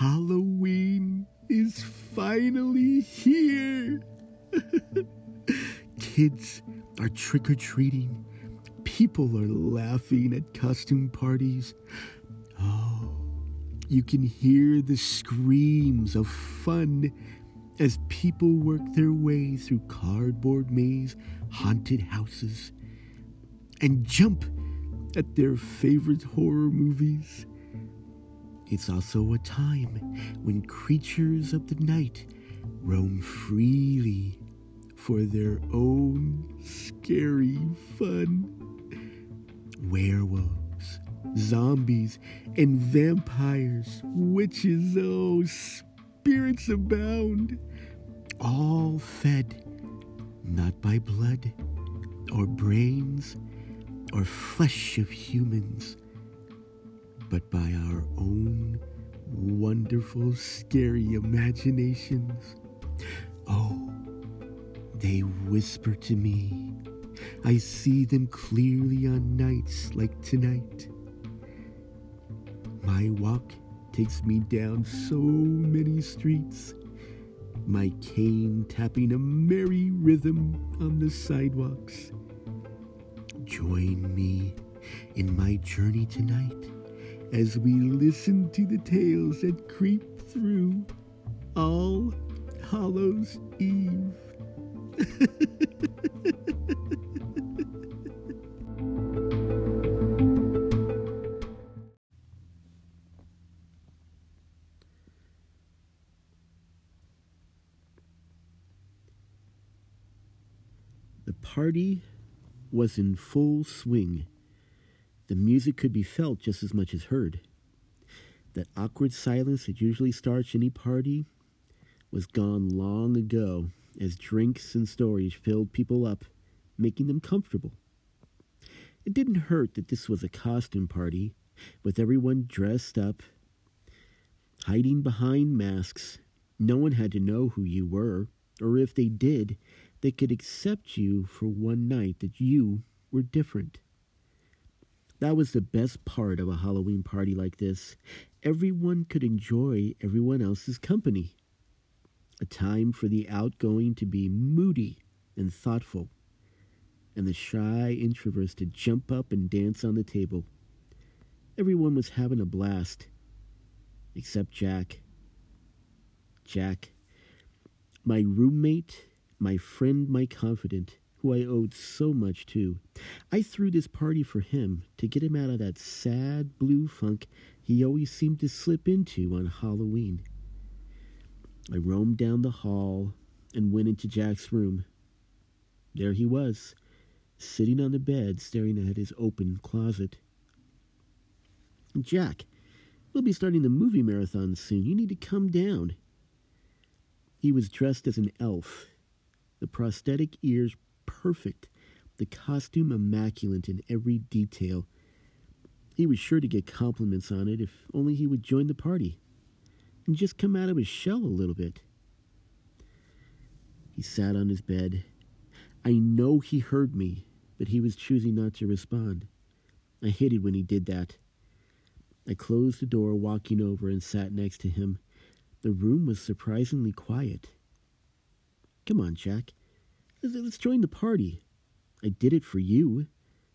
Halloween is finally here. Kids are trick or treating. People are laughing at costume parties. Oh, you can hear the screams of fun as people work their way through cardboard maze, haunted houses, and jump at their favorite horror movies. It's also a time when creatures of the night roam freely for their own scary fun. Werewolves, zombies, and vampires, witches, oh, spirits abound, all fed not by blood or brains or flesh of humans but by our own wonderful, scary imaginations. Oh, they whisper to me. I see them clearly on nights like tonight. My walk takes me down so many streets, my cane tapping a merry rhythm on the sidewalks. Join me in my journey tonight as we listen to the tales that creep through All Hallows Eve. the party was in full swing. The music could be felt just as much as heard. That awkward silence that usually starts any party was gone long ago as drinks and stories filled people up, making them comfortable. It didn't hurt that this was a costume party, with everyone dressed up, hiding behind masks. No one had to know who you were, or if they did, they could accept you for one night that you were different. That was the best part of a Halloween party like this. Everyone could enjoy everyone else's company. A time for the outgoing to be moody and thoughtful, and the shy introverts to jump up and dance on the table. Everyone was having a blast, except Jack. Jack, my roommate, my friend, my confidant, who I owed so much to. I threw this party for him to get him out of that sad blue funk he always seemed to slip into on Halloween. I roamed down the hall and went into Jack's room. There he was, sitting on the bed staring at his open closet. Jack, we'll be starting the movie marathon soon. You need to come down. He was dressed as an elf, the prosthetic ears perfect, the costume immaculate in every detail. He was sure to get compliments on it if only he would join the party and just come out of his shell a little bit. He sat on his bed. I know he heard me, but he was choosing not to respond. I hated when he did that. I closed the door, walking over and sat next to him. The room was surprisingly quiet. Come on, Jack. Let's join the party. I did it for you,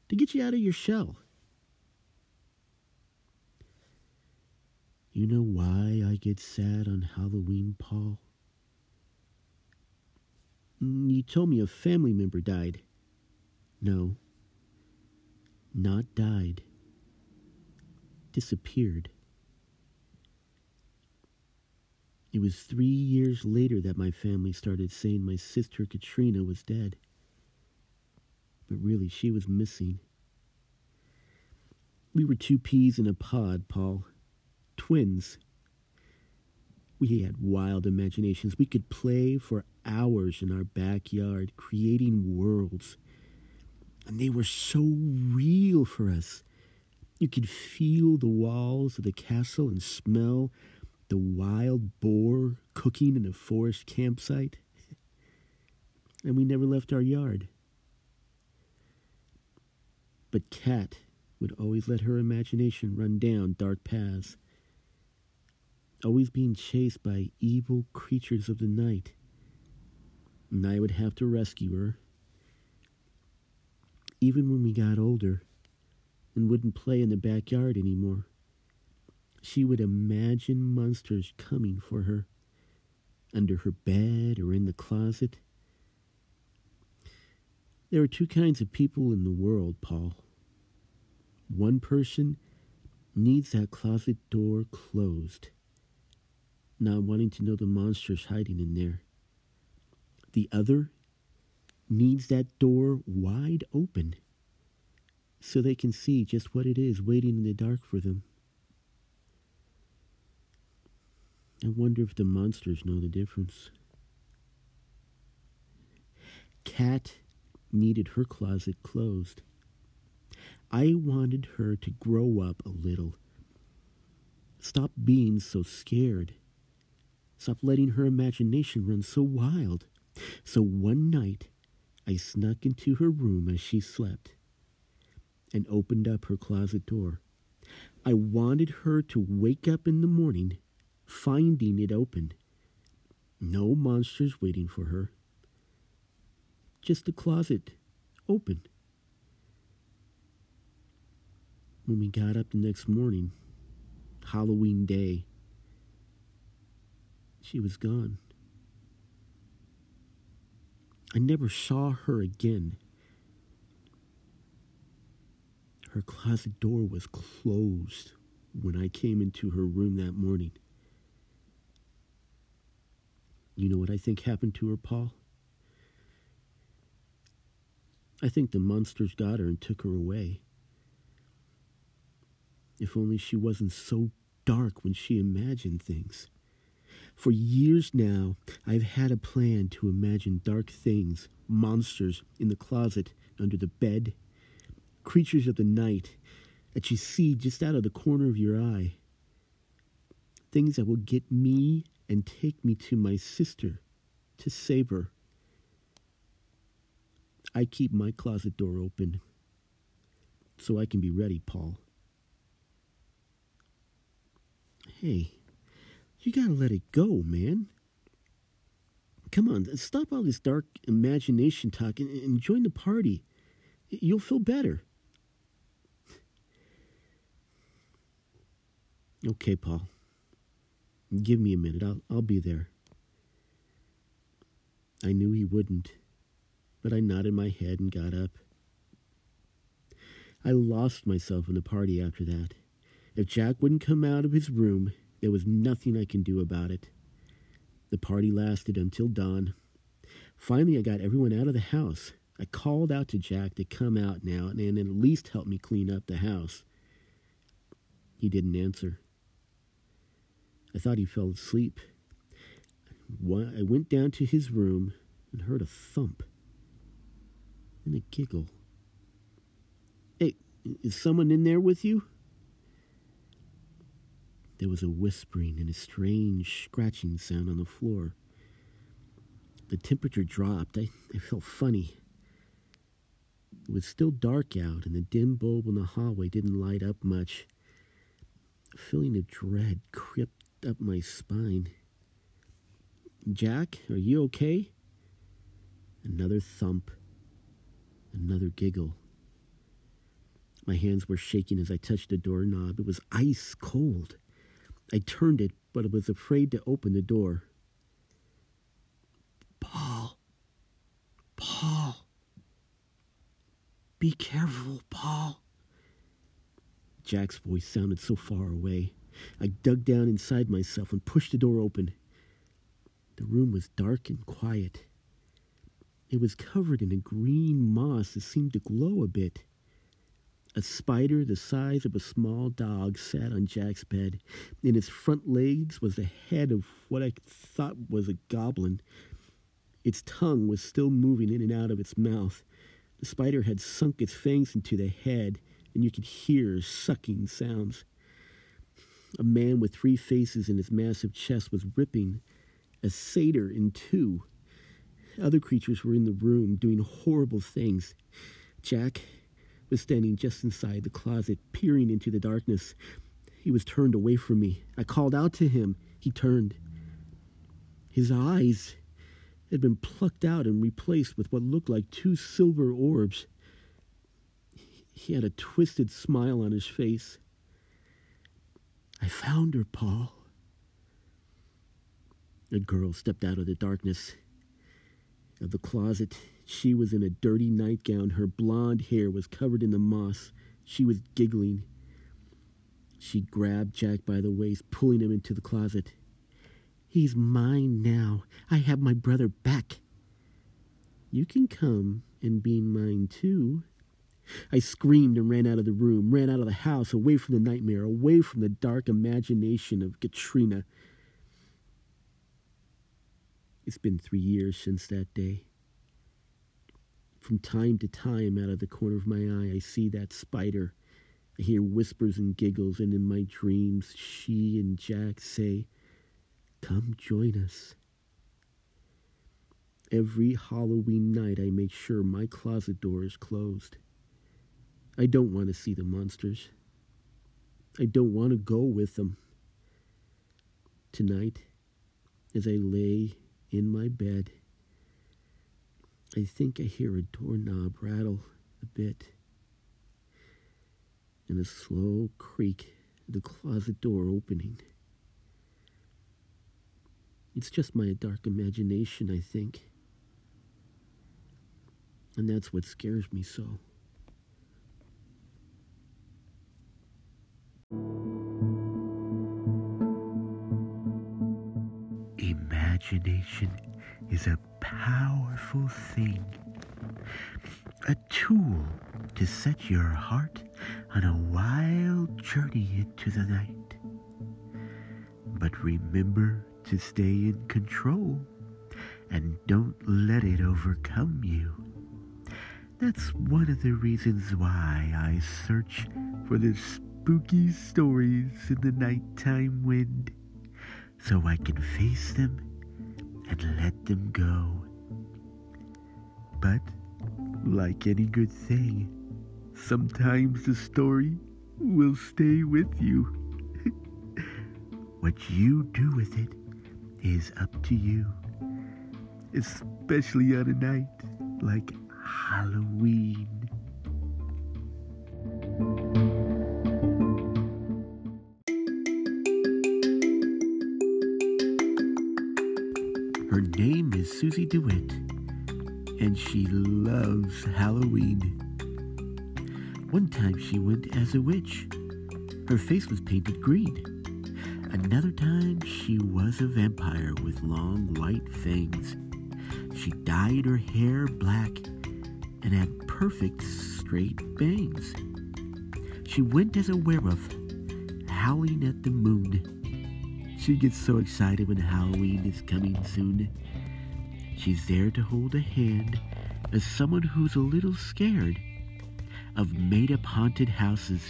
to get you out of your shell. You know why I get sad on Halloween, Paul? Mm, you told me a family member died. No, not died, disappeared. It was three years later that my family started saying my sister Katrina was dead. But really, she was missing. We were two peas in a pod, Paul. Twins. We had wild imaginations. We could play for hours in our backyard, creating worlds. And they were so real for us. You could feel the walls of the castle and smell the wild boar cooking in a forest campsite. and we never left our yard. But Kat would always let her imagination run down dark paths. always being chased by evil creatures of the night. And I would have to rescue her. Even when we got older and wouldn't play in the backyard anymore, she would imagine monsters coming for her under her bed or in the closet. There are two kinds of people in the world, Paul. One person needs that closet door closed, not wanting to know the monsters hiding in there. The other needs that door wide open so they can see just what it is waiting in the dark for them. I wonder if the monsters know the difference. Kat needed her closet closed. I wanted her to grow up a little. Stop being so scared. Stop letting her imagination run so wild. So one night, I snuck into her room as she slept and opened up her closet door. I wanted her to wake up in the morning finding it open. No monsters waiting for her. Just the closet open. When we got up the next morning, Halloween day, she was gone. I never saw her again. Her closet door was closed when I came into her room that morning. You know what I think happened to her, Paul? I think the monsters got her and took her away. If only she wasn't so dark when she imagined things. For years now, I've had a plan to imagine dark things, monsters in the closet, under the bed, creatures of the night that you see just out of the corner of your eye. Things that will get me and take me to my sister to save her. I keep my closet door open so I can be ready, Paul. Hey, you gotta let it go, man. Come on, stop all this dark imagination talk and, and join the party. You'll feel better. Okay, Paul. Give me a minute. I'll, I'll be there. I knew he wouldn't, but I nodded my head and got up. I lost myself in the party after that. If Jack wouldn't come out of his room, there was nothing I can do about it. The party lasted until dawn. Finally, I got everyone out of the house. I called out to Jack to come out now and, and at least help me clean up the house. He didn't answer. I thought he fell asleep. I went down to his room and heard a thump and a giggle. Hey, is someone in there with you? There was a whispering and a strange scratching sound on the floor. The temperature dropped. I, I felt funny. It was still dark out, and the dim bulb in the hallway didn't light up much. A feeling of dread crept up my spine. Jack, are you okay? Another thump. Another giggle. My hands were shaking as I touched the doorknob. It was ice cold. I turned it, but I was afraid to open the door. Paul. Paul. Be careful, Paul. Jack's voice sounded so far away. I dug down inside myself and pushed the door open. The room was dark and quiet. It was covered in a green moss that seemed to glow a bit. A spider the size of a small dog sat on Jack's bed. In its front legs was the head of what I thought was a goblin. Its tongue was still moving in and out of its mouth. The spider had sunk its fangs into the head, and you could hear sucking sounds. A man with three faces in his massive chest was ripping a satyr in two. Other creatures were in the room doing horrible things. Jack was standing just inside the closet, peering into the darkness. He was turned away from me. I called out to him. He turned. His eyes had been plucked out and replaced with what looked like two silver orbs. He had a twisted smile on his face. I found her, Paul. A girl stepped out of the darkness of the closet. She was in a dirty nightgown. Her blonde hair was covered in the moss. She was giggling. She grabbed Jack by the waist, pulling him into the closet. He's mine now. I have my brother back. You can come and be mine too. I screamed and ran out of the room, ran out of the house, away from the nightmare, away from the dark imagination of Katrina. It's been three years since that day. From time to time, out of the corner of my eye, I see that spider. I hear whispers and giggles, and in my dreams, she and Jack say, Come join us. Every Halloween night, I make sure my closet door is closed. I don't want to see the monsters. I don't want to go with them. Tonight, as I lay in my bed, I think I hear a doorknob rattle a bit and a slow creak the closet door opening. It's just my dark imagination, I think. And that's what scares me so. Imagination is a powerful thing, a tool to set your heart on a wild journey into the night. But remember to stay in control and don't let it overcome you. That's one of the reasons why I search for the spooky stories in the nighttime wind so I can face them and let them go. But, like any good thing, sometimes the story will stay with you. what you do with it is up to you, especially on a night like Halloween. Susie DeWitt, and she loves Halloween. One time she went as a witch. Her face was painted green. Another time she was a vampire with long white fangs. She dyed her hair black and had perfect straight bangs. She went as a werewolf, howling at the moon. She gets so excited when Halloween is coming soon. She's there to hold a hand as someone who's a little scared of made up haunted houses.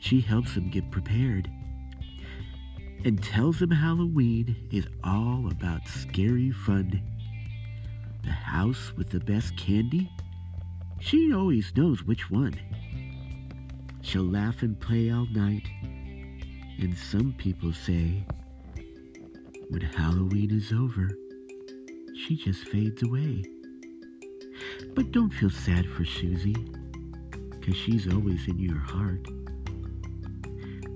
She helps them get prepared and tells them Halloween is all about scary fun. The house with the best candy? She always knows which one. She'll laugh and play all night and some people say, when Halloween is over, she just fades away. But don't feel sad for Susie, because she's always in your heart.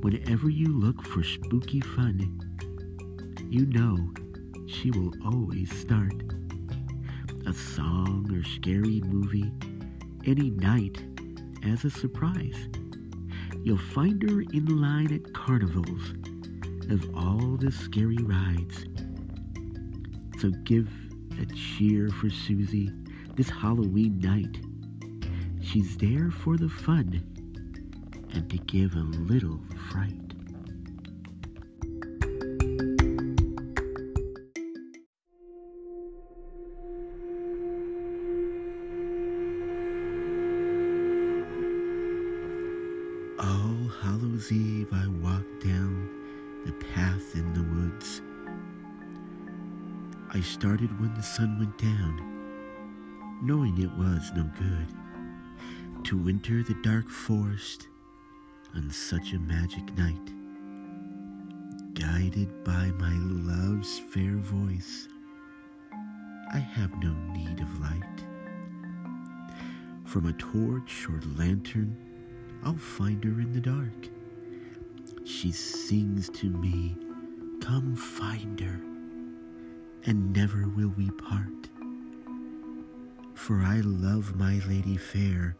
Whenever you look for spooky fun, you know she will always start. A song or scary movie, any night, as a surprise. You'll find her in line at carnivals of all the scary rides. So give a cheer for Susie this Halloween night. She's there for the fun and to give a little fright. All Hallows Eve, I walked I started when the sun went down, knowing it was no good to enter the dark forest on such a magic night. guided by my love's fair voice, I have no need of light. From a torch or lantern, I'll find her in the dark. She sings to me, Come find her, and never will we part. For I love my lady fair,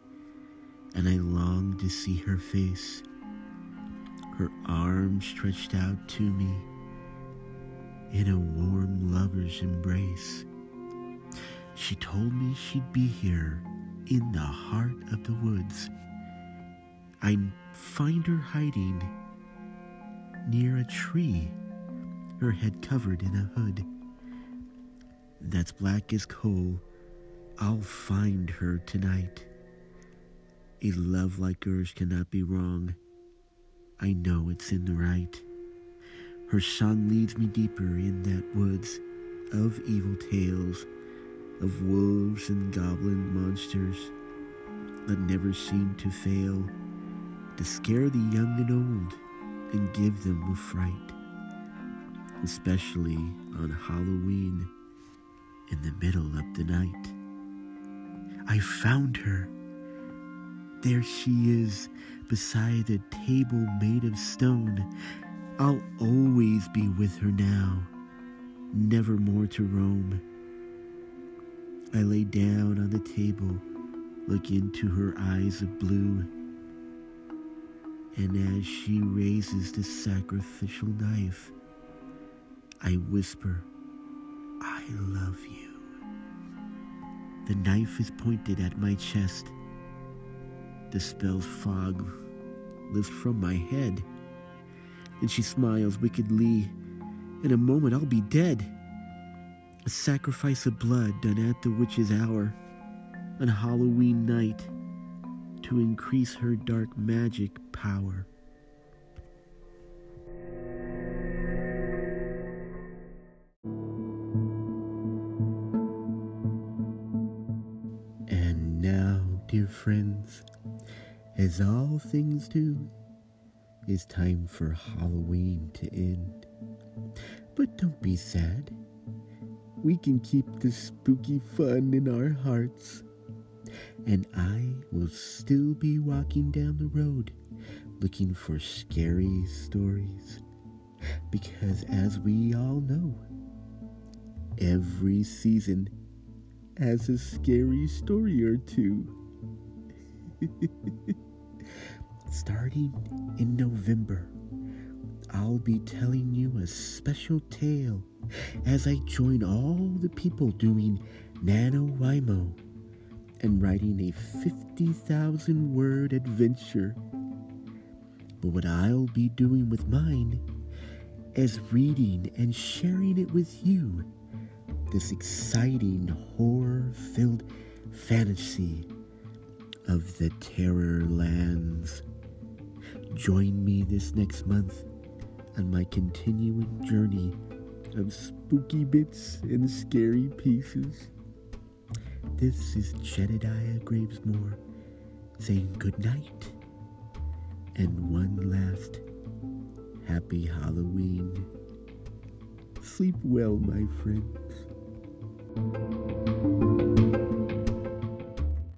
and I long to see her face, her arms stretched out to me in a warm lover's embrace. She told me she'd be here in the heart of the woods. I find her hiding near a tree, her head covered in a hood that's black as coal. I'll find her tonight. A love like hers cannot be wrong. I know it's in the right. Her song leads me deeper in that woods of evil tales of wolves and goblin monsters that never seem to fail to scare the young and old and give them a fright, especially on Halloween in the middle of the night. I found her. There she is beside a table made of stone. I'll always be with her now, never more to roam. I lay down on the table, look into her eyes of blue, and as she raises the sacrificial knife, I whisper, I love you. The knife is pointed at my chest. The spell's fog lifts from my head, and she smiles wickedly. In a moment, I'll be dead a sacrifice of blood done at the witch's hour on Halloween night to increase her dark magic power. As all things do, it's time for Halloween to end. But don't be sad we can keep the spooky fun in our hearts. And I will still be walking down the road looking for scary stories. Because as we all know, every season has a scary story or two. Starting in November, I'll be telling you a special tale as I join all the people doing NaNoWriMo and writing a 50,000 word adventure. But what I'll be doing with mine is reading and sharing it with you this exciting horror filled fantasy of the terror lands. Join me this next month on my continuing journey of spooky bits and scary pieces. This is Jedediah Gravesmore saying good night and one last happy Halloween. Sleep well, my friends.